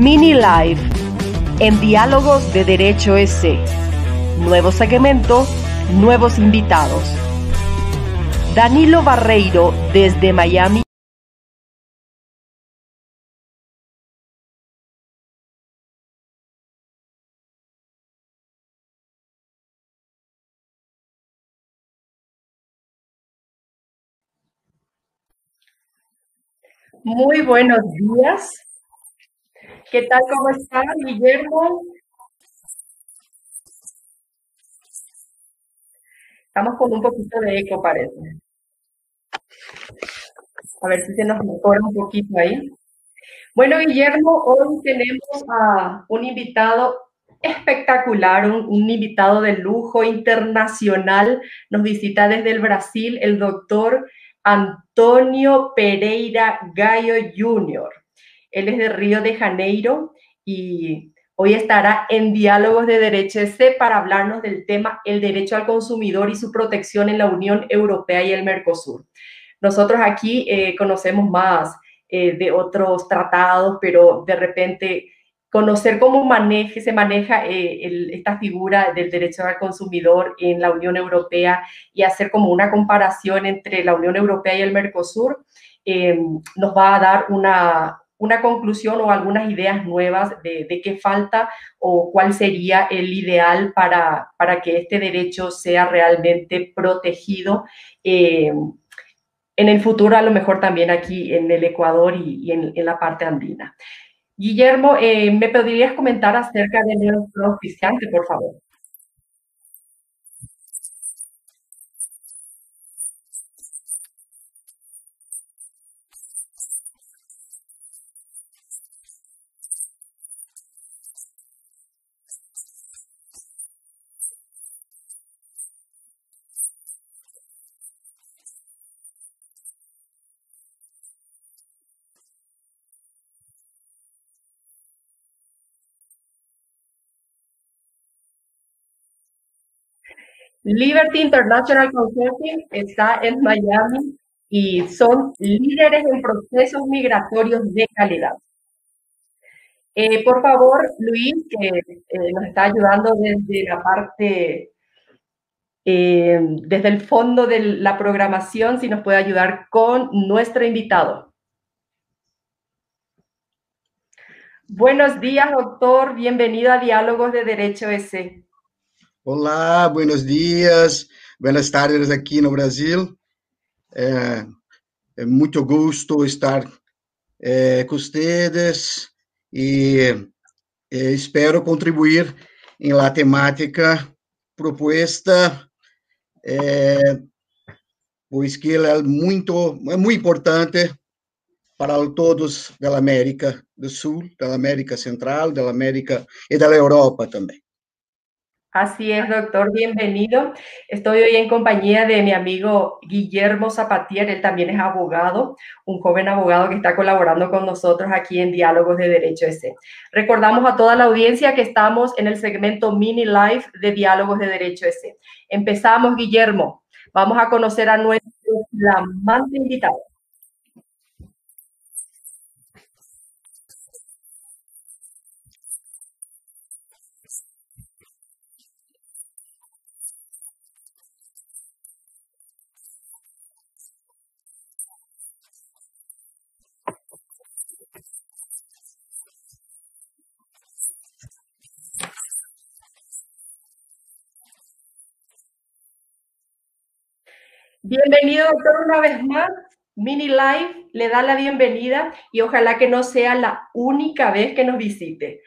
Mini Live en Diálogos de Derecho EC. Nuevo segmento, nuevos invitados. Danilo Barreiro desde Miami. Muy buenos días. ¿Qué tal? ¿Cómo está, Guillermo? Estamos con un poquito de eco, parece. A ver si se nos mejora un poquito ahí. Bueno, Guillermo, hoy tenemos a un invitado espectacular, un, un, invitado de lujo internacional. Nos visita desde el Brasil el doctor Antonio Pereira Gallo Jr. Él es de Río de Janeiro y hoy estará en Diálogos de Derecho C para hablarnos del tema el derecho al consumidor y su protección en la Unión Europea y el Mercosur. Nosotros aquí eh, conocemos más eh, de otros tratados, pero de repente conocer cómo maneje, se maneja eh, esta figura del derecho al consumidor en la Unión Europea y hacer como una comparación entre la Unión Europea y el Mercosur, nos va a dar una, una conclusión o algunas ideas nuevas de, de, qué falta o cuál sería el ideal para, para que este derecho sea realmente protegido. Eh, en el futuro, a lo mejor también aquí en el Ecuador y, en, en la parte andina. Guillermo, eh, ¿me podrías comentar acerca del nuestro por favor? Liberty International Consulting está en Miami y son líderes en procesos migratorios de calidad. Eh, por favor, Luis, que eh, nos está ayudando desde la parte, eh, desde el fondo de la programación, si nos puede ayudar con nuestro invitado. Buenos días, doctor. Bienvenido a Diálogos de Derecho S. Olá, buenos dias, buenas tardes aqui no Brasil. É, é muito gosto estar é, com vocês e é, espero contribuir em la temática proposta, é, pois que ela é muito, é muito importante para todos da América do Sul, da América Central, da América e da Europa também. Así es, doctor, bienvenido. Estoy hoy en compañía de mi amigo Guillermo Zapatier, él también es abogado, un joven abogado que está colaborando con nosotros aquí en Diálogos de Derecho S. Recordamos a toda la audiencia que estamos en el segmento mini live de Diálogos de Derecho S. Empezamos, Guillermo. Vamos a conocer a nuestro flamante invitado. Bienvenido, doctor, una vez más. Mini Live le da la bienvenida y ojalá que no sea la única vez que nos visite.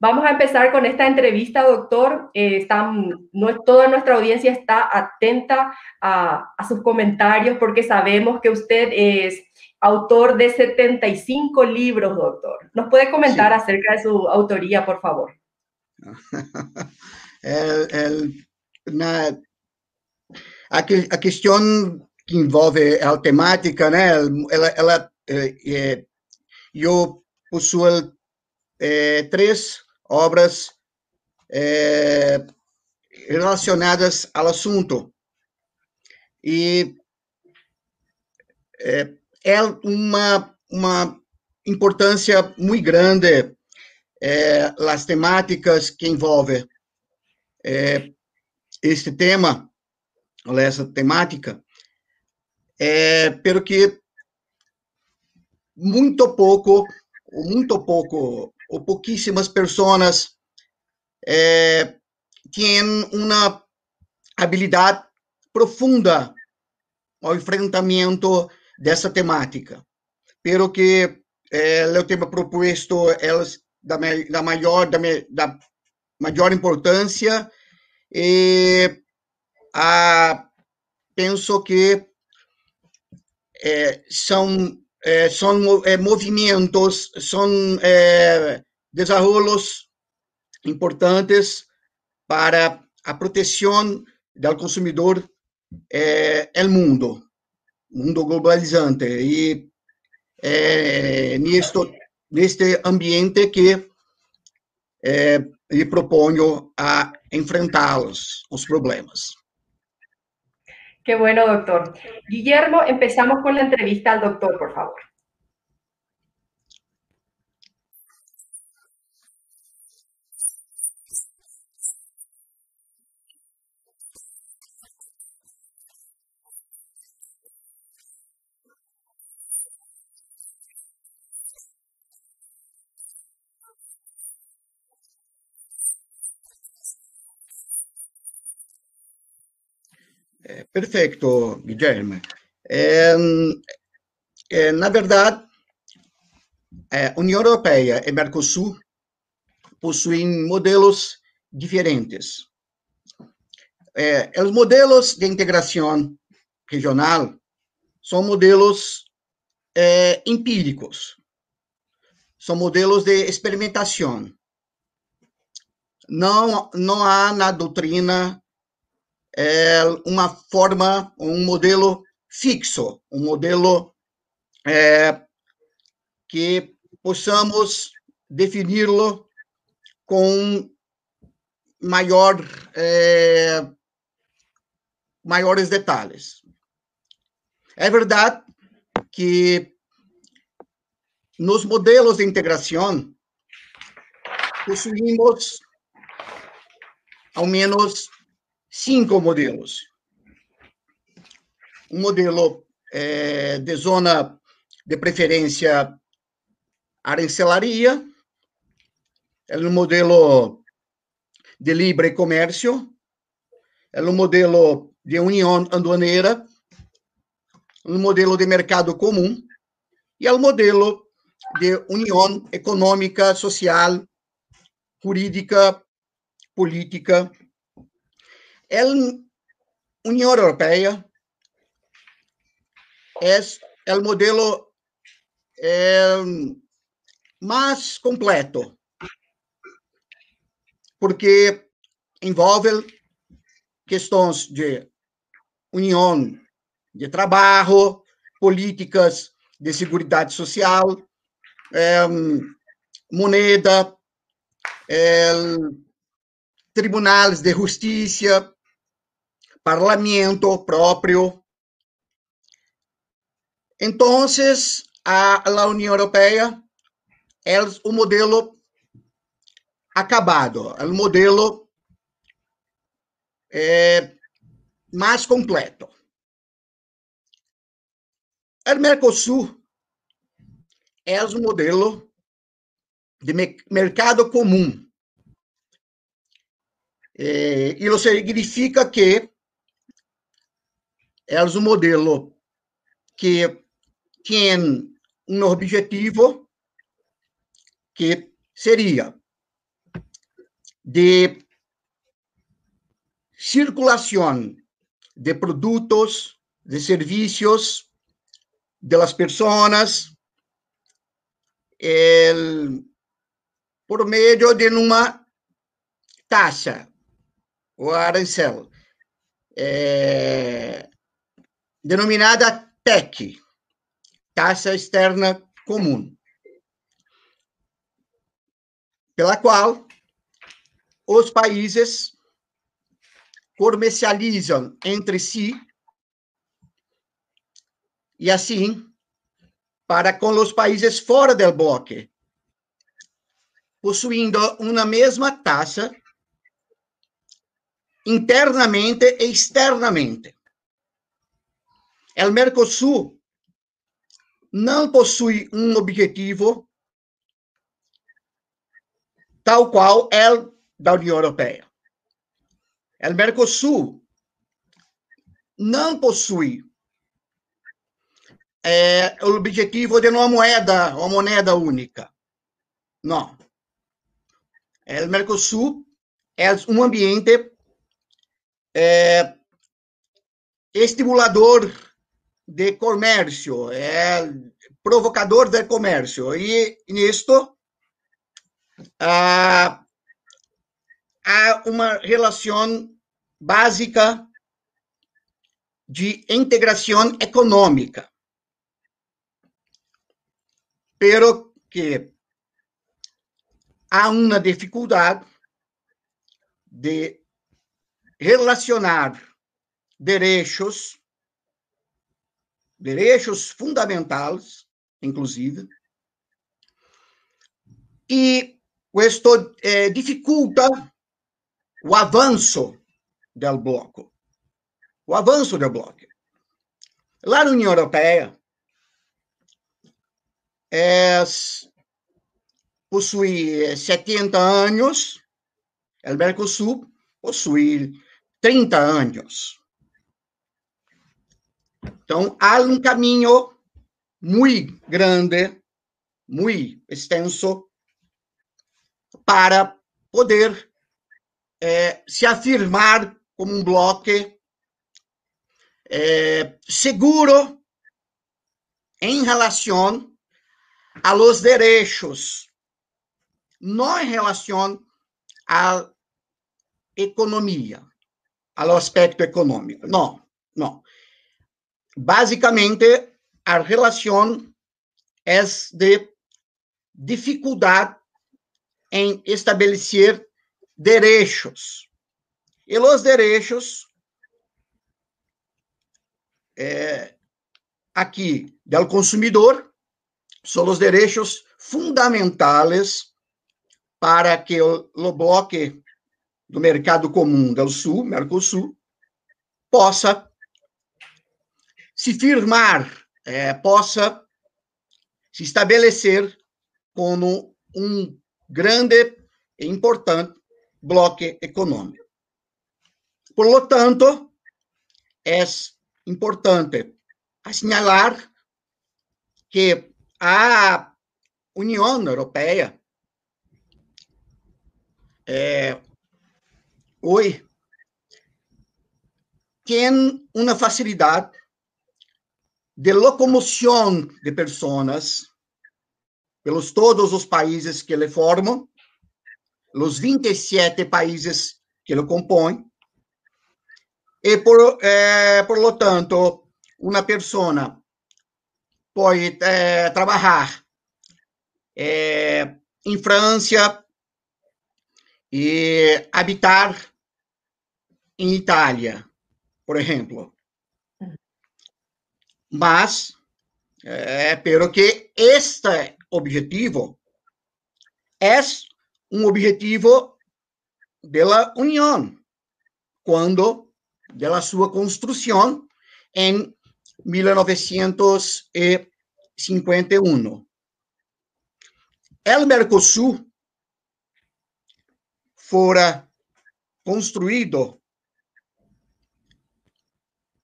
Vamos a empezar con esta entrevista, doctor. Eh, están, no, toda nuestra audiencia está atenta a, a, sus comentarios porque sabemos que usted es autor de 75 libros, doctor. ¿Nos puede comentar sí. acerca de su autoría, por favor? el, el, na, a, que, a questão que envolve a temática, né? Ela, ela é, eu possuo é, três obras é, relacionadas ao assunto e é, é uma uma importância muito grande as temáticas que envolvem eh, este tema, essa temática, é, pelo que muito pouco, muito pouco, ou pouquíssimas pessoas é, têm uma habilidade profunda ao enfrentamento dessa temática. Pelo que é, eu tenho proposto elas da, da maior da, da maior importância e a, penso que é, são é, são é, movimentos, são é, desenrolos importantes para a proteção do consumidor é, no mundo, mundo globalizante. E é, nisto, neste ambiente que me proponho a enfrentá-los, os problemas. Qué bueno, doctor. Guillermo, empezamos con la entrevista al doctor, por favor. Perfeito, Guilherme. É, é, na verdade, a União Europeia e Mercosul possuem modelos diferentes. É, os modelos de integração regional são modelos é, empíricos, são modelos de experimentação. Não, não há na doutrina é, uma forma, um modelo fixo, um modelo é, que possamos defini-lo com maior, é, maiores detalhes. É verdade que nos modelos de integração possuímos ao menos cinco modelos. Um modelo é, de zona de preferência arancelaria, é um modelo de livre comércio, é um modelo de união aduaneira, um modelo de mercado comum. E é um modelo de união econômica, social, jurídica, política a União Europeia é o modelo mais completo, porque envolve questões de união de trabalho, políticas de segurança social, é, moneda, tribunais de justiça, parlamento próprio. Então, a, a União Europeia é o modelo acabado, é o modelo é, mais completo. O Mercosul é o modelo de mercado comum. É, isso significa que é um modelo que tem um objetivo que seria de circulação de produtos, de serviços, de las personas, por meio de uma taxa ou arancel. É, denominada TEC, taxa externa comum, pela qual os países comercializam entre si e assim para com os países fora do bloco possuindo uma mesma taxa internamente e externamente. O Mercosul não possui um objetivo tal qual é da União Europeia. O Mercosul não possui é, o objetivo de uma moeda, uma moneda única. Não. O Mercosul é um ambiente é, estimulador de comércio, é provocador de comércio. E nisto há, há uma relação básica de integração econômica. Pero que há uma dificuldade de relacionar direitos direitos fundamentais, inclusive, e questo eh, dificulta o avanço do bloco. O avanço do bloco. Lá na União Europeia, é, possui 70 anos, o Mercosul possui 30 anos. Então, há um caminho muito grande, muito extenso, para poder é, se afirmar como um bloco é, seguro em relação a los direitos, não em relação à economia, ao aspecto econômico. Não, não. Basicamente, a relação é de dificuldade em estabelecer direitos. E os direitos é, aqui do consumidor são os direitos fundamentais para que o, o bloco do mercado comum do Sul, Mercosul, possa se firmar, é, possa se estabelecer como um grande e importante bloco econômico. Por lo tanto, é importante assinalar que a União Europeia é, hoje tem uma facilidade de locomoção de pessoas pelos todos os países que ele formam, os 27 países que ele compõem, e por, eh, por lo tanto, uma pessoa pode eh, trabalhar eh, em França e habitar em Itália, por exemplo. Mas, é, pero que este objetivo é um objetivo da União, quando da sua construção em 1951. O Mercosul fora construído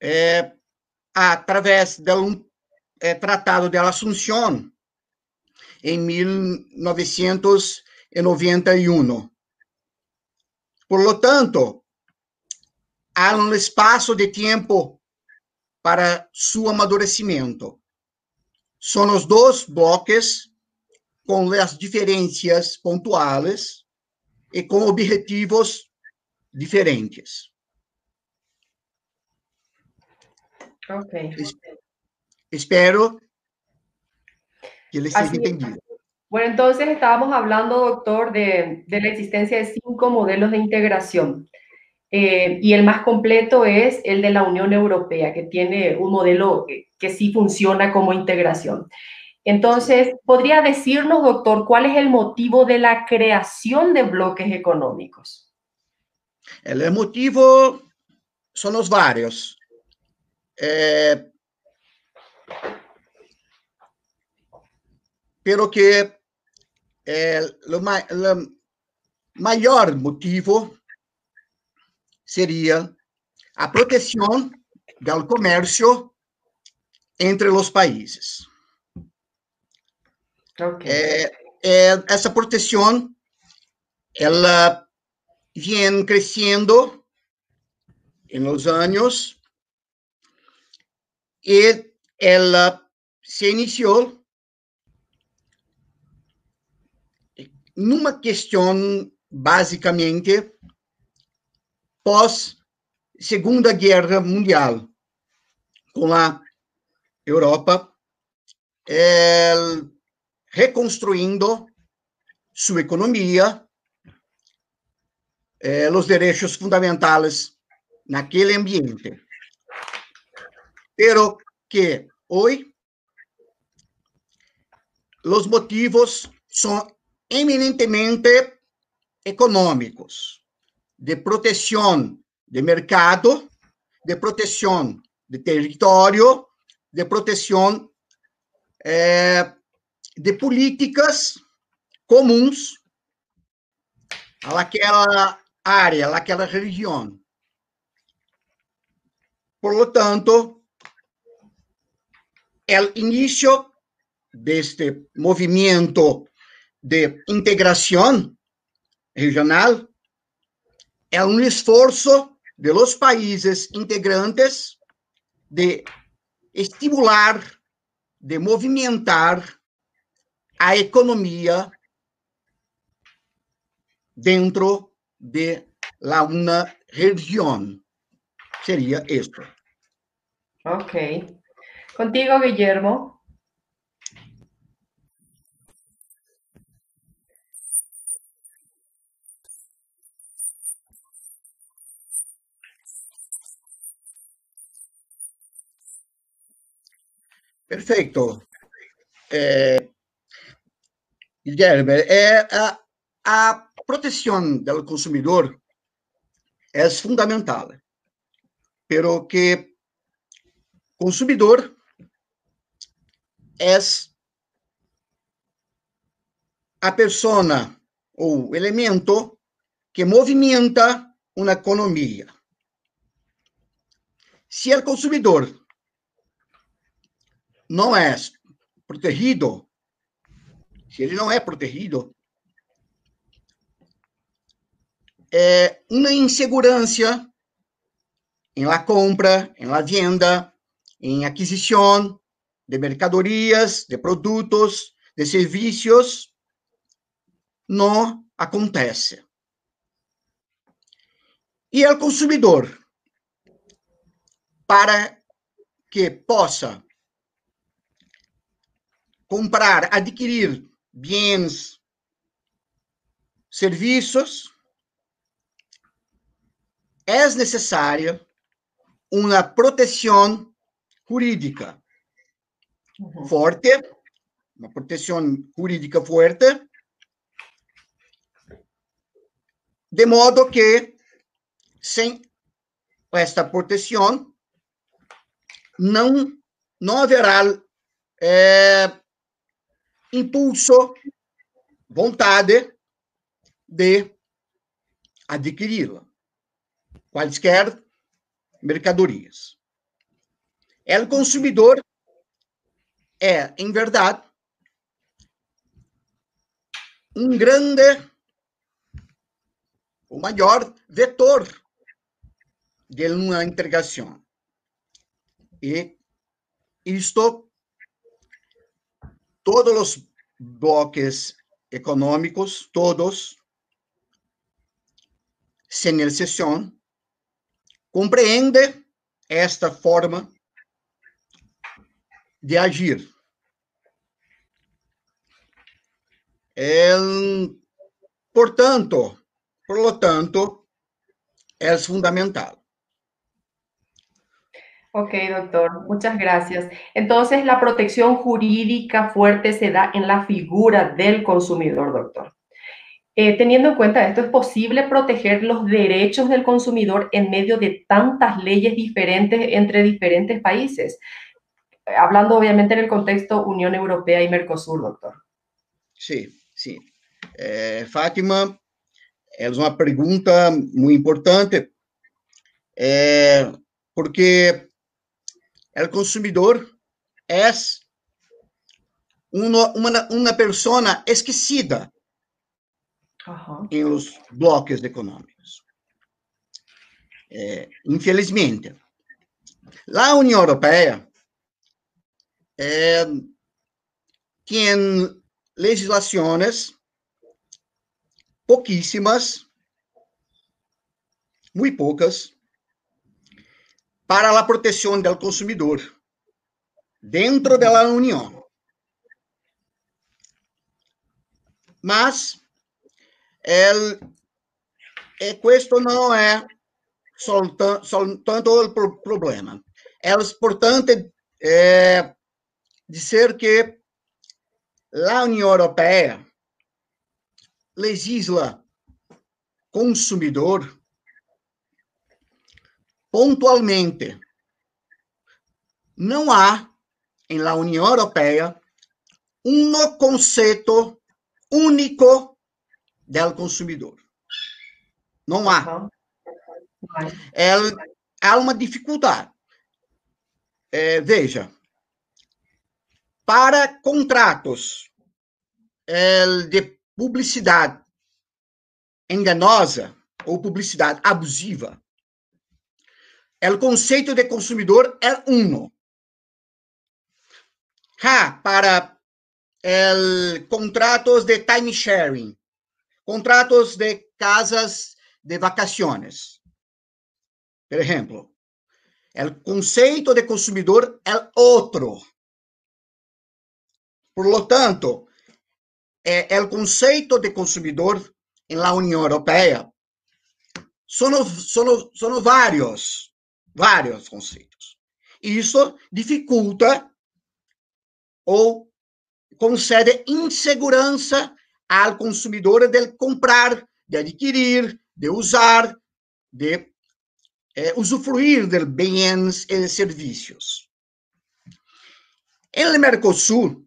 é, através de um é, tratado de Assunção em 1991. Por lo tanto, há um espaço de tempo para seu amadurecimento. São os dois blocos com as diferenças pontuais e com objetivos diferentes. Ok. Espero que les haya entendido. Bueno, entonces estábamos hablando, doctor, de, de, la existencia de cinco modelos de integración. Eh, y el más completo es el de la Unión Europea, que tiene un modelo que, que sí funciona como integración. Entonces, ¿podría decirnos, doctor, cuál es el motivo de la creación de bloques económicos? El motivo son los varios. Eh, pero que el, mayor motivo sería a protección del comercio entre los países. Okay. É, é, essa proteção, ela vem crescendo nos anos e ela se iniciou numa questão basicamente pós Segunda Guerra Mundial, com a Europa, reconstruindo sua economia, eh, os direitos fundamentais naquele ambiente. Pero que hoje os motivos são eminentemente econômicos, de proteção de mercado, de proteção de território, de proteção eh, de políticas comuns àquela área, àquela região. Por lo tanto, o início deste movimento de integração regional é um esforço de los países integrantes de estimular, de movimentar a economia dentro de la una região. Seria isso. Ok. Contigo, Guillermo. Perfeito. É, Guilherme, é, a, a proteção do consumidor é fundamental, pero que consumidor é a persona ou elemento que movimenta uma economia. Se o consumidor não é protegido, se ele não é protegido, é uma insegurança em la compra, em la venda, em aquisição de mercadorias, de produtos, de serviços, não acontece. E o consumidor, para que possa comprar, adquirir bens, serviços, é necessária uma proteção jurídica uhum. forte, uma proteção jurídica forte, de modo que, sem esta proteção, não, não haverá é, impulso, vontade de adquiri-la. Quaisquer mercadorias. O consumidor é, em verdade, um grande, o maior vetor de uma integração. E isto todos os bloques econômicos, todos, sem exceção, compreende esta forma de agir. El, portanto, por lo tanto, é fundamental. Ok, doctor, muchas gracias. Entonces, la protección jurídica fuerte se da en la figura del consumidor, doctor. Eh, teniendo en cuenta esto, ¿es posible proteger los derechos del consumidor en medio de tantas leyes diferentes entre diferentes países? Hablando obviamente en el contexto Unión Europea y Mercosur, doctor. Sí, sí. Eh, Fátima, es una pregunta muy importante, porque el consumidor es uno, una, una persona esquecida uhum. em os blocos econômicos. É, infelizmente, a União Europeia é, tem legislações pouquíssimas, muito poucas, para a proteção do consumidor dentro da União. Mas el, e questo non è soltanto, soltanto pro problema. È importante eh, dizer que a União Europeia legisla consumidor pontualmente. Não há, em la União Europeia, um conceito único del consumidor. Não há. É, há uma dificuldade. É, veja, para contratos de publicidade enganosa ou publicidade abusiva, o conceito de consumidor é um. Já para el, contratos de time sharing, Contratos de casas de vacaciones. Por ejemplo, el conceito de consumidor é outro. Por lo tanto, é, o conceito de consumidor la União Europeia são, são, são vários, vários conceitos. Isso dificulta ou concede insegurança ao consumidor de comprar, de adquirir, de usar, de eh, usufruir de bens e serviços. Em Mercosul,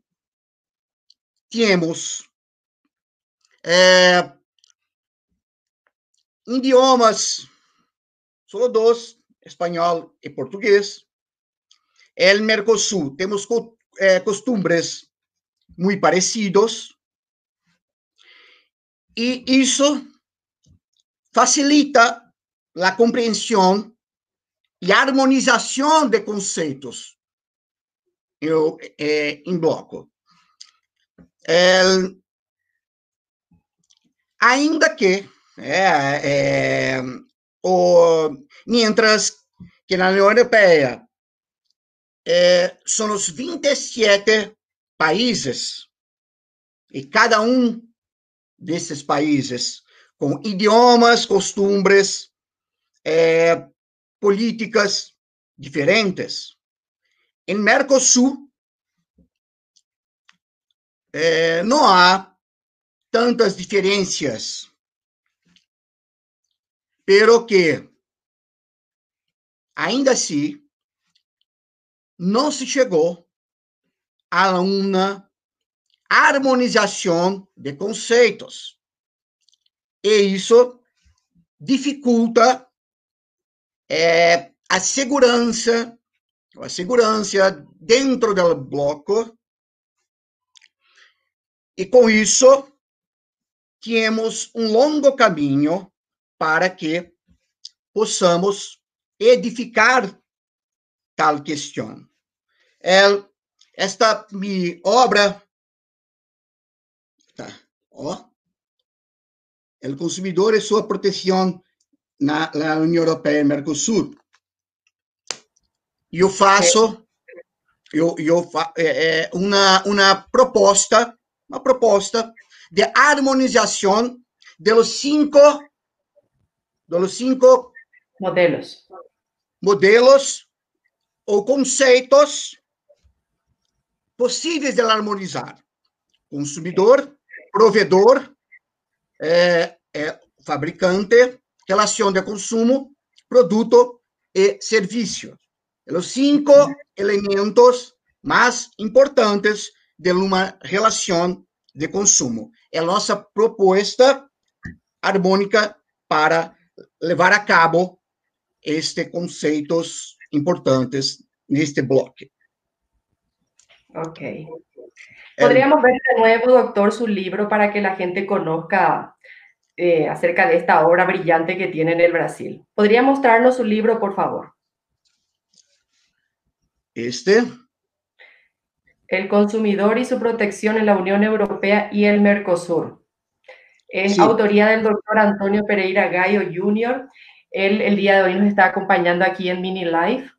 temos eh, idiomas, só dois, espanhol e português. El Mercosul, temos eh, costumbres muito parecidos, e isso facilita a compreensão e harmonização de conceitos eh, em bloco. Ainda que, é, é, o, mientras que na União Europeia é, são os 27 países, e cada um desses países, com idiomas, costumes, é, políticas diferentes. Em Mercosul, é, não há tantas diferenças, pero que, ainda assim, não se chegou a uma harmonização de conceitos. E isso dificulta é, a segurança, a segurança dentro do bloco. E com isso, temos um longo caminho para que possamos edificar tal questão. Esta minha obra Tá? Ó. O consumidor e sua proteção na, na União Europeia e Mercosul. Eu faço eu, eu fa, é, é, uma, uma proposta, uma proposta de harmonização dos cinco, dos cinco modelos, modelos ou conceitos possíveis de harmonizar. Consumidor, provedor, é, é, fabricante, relação de consumo, produto e serviço. Os cinco elementos mais importantes de uma relação de consumo. É a nossa proposta harmônica para levar a cabo estes conceitos importantes neste bloco. Ok. Podríamos ver de nuevo, doctor, su libro para que la gente conozca eh, acerca de esta obra brillante que tiene en el Brasil. ¿Podría mostrarnos su libro, por favor? Este. El consumidor y su protección en la Unión Europea y el Mercosur. Es autoría del doctor Antonio Pereira Gallo Jr. Él el día de hoy nos está acompañando aquí en Mini Life.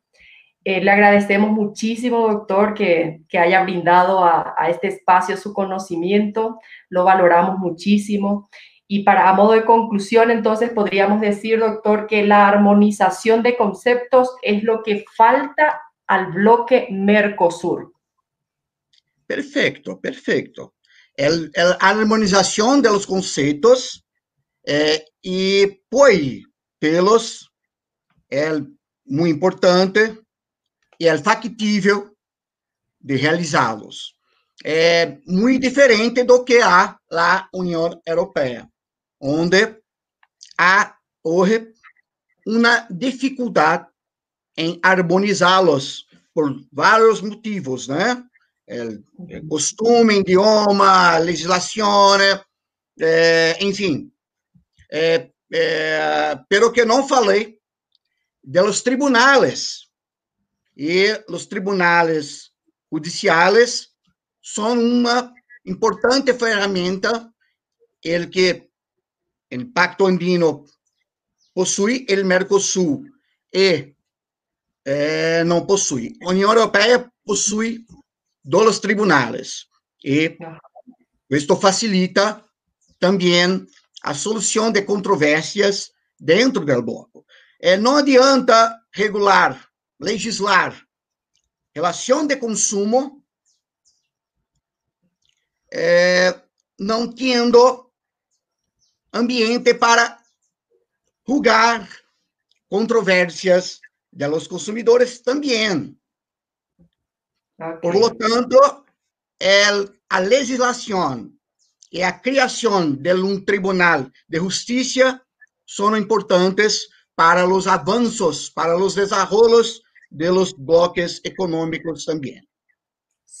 Eh, le agradecemos muchísimo, doctor, que, que haya brindado a, a, este espacio su conocimiento. Lo valoramos muchísimo. Y para a modo de conclusión, entonces podríamos decir, doctor, que la armonización de conceptos es lo que falta al bloque Mercosur. Perfecto, perfecto. El, el armonización de los conceptos eh, y pelos é muito importante e é factível de realizá-los. É muito diferente do que há na União Europeia, onde há hoje uma dificuldade em harmonizá-los por vários motivos, né? É, costume, idioma, legislação, é, enfim. É, é, pero que não falei de los tribunales. E os tribunales judiciais são uma importante ferramenta el que o Pacto Andino possui, o Mercosul e eh, não possui. A União Europeia possui dois tribunais e isso facilita também a solução de controvérsias dentro do bloco. É, não adianta regular, legislar relação de consumo é, não tendo ambiente para julgar controvérsias de los consumidores também. Okay. Por lo tanto, el, a legislação e a criação de um tribunal de justiça são importantes para os avanços, para os desenvolvimentos de los bloques econômicos também.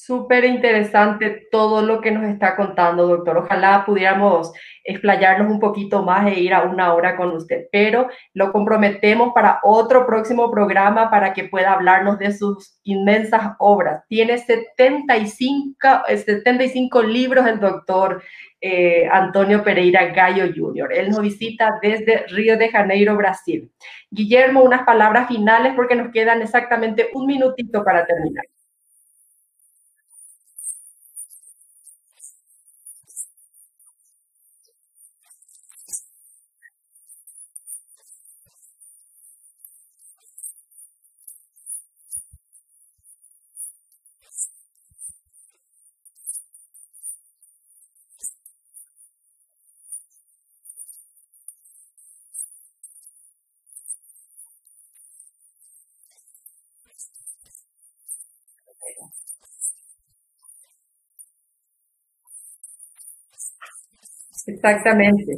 Súper interesante todo lo que nos está contando, doctor. Ojalá pudiéramos explayarnos un poquito más e ir a una hora con usted, pero lo comprometemos para otro próximo programa para que pueda hablarnos de sus inmensas obras. Tiene 75, 75 libros el doctor eh, Antonio Pereira Gallo Jr. Él nos visita desde Río de Janeiro, Brasil. Guillermo, unas palabras finales porque nos quedan exactamente un minutito para terminar. Exactamente.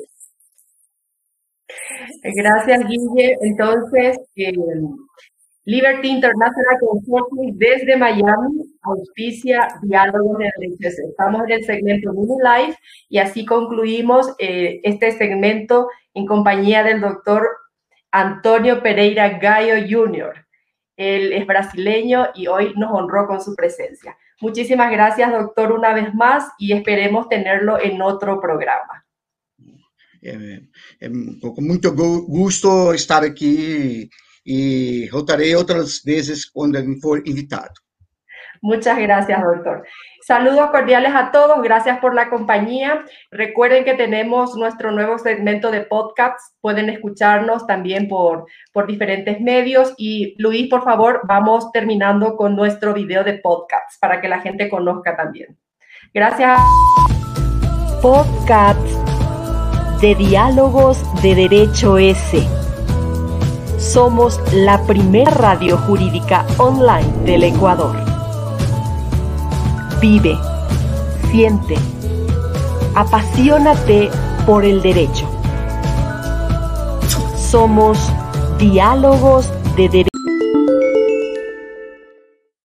Gracias, Guille. Entonces, eh, Liberty International Consulting desde Miami auspicia Diálogos de derechos. Estamos en el segmento Mini Life y así concluimos eh, este segmento en compañía del doctor Antonio Pereira Gallo Jr. Él es brasileño y hoy nos honró con su presencia. Muchísimas gracias, doctor, una vez más y esperemos tenerlo en otro programa. É, é, com muito gosto estar aqui e voltarei outras vezes quando for invitado. Muchas gracias, doctor. Saludos cordiales a todos, gracias por la compañía. Recuerden que tenemos nuestro nuevo segmento de podcasts, pueden escucharnos también por, por diferentes medios. Y Luis, por favor, vamos terminando con nuestro video de podcasts para que la gente conozca también. Gracias. Podcasts de Diálogos de Derecho S. Somos la primera radio jurídica online del Ecuador. Vive, siente, apasionate por el derecho. Somos Diálogos de Derecho.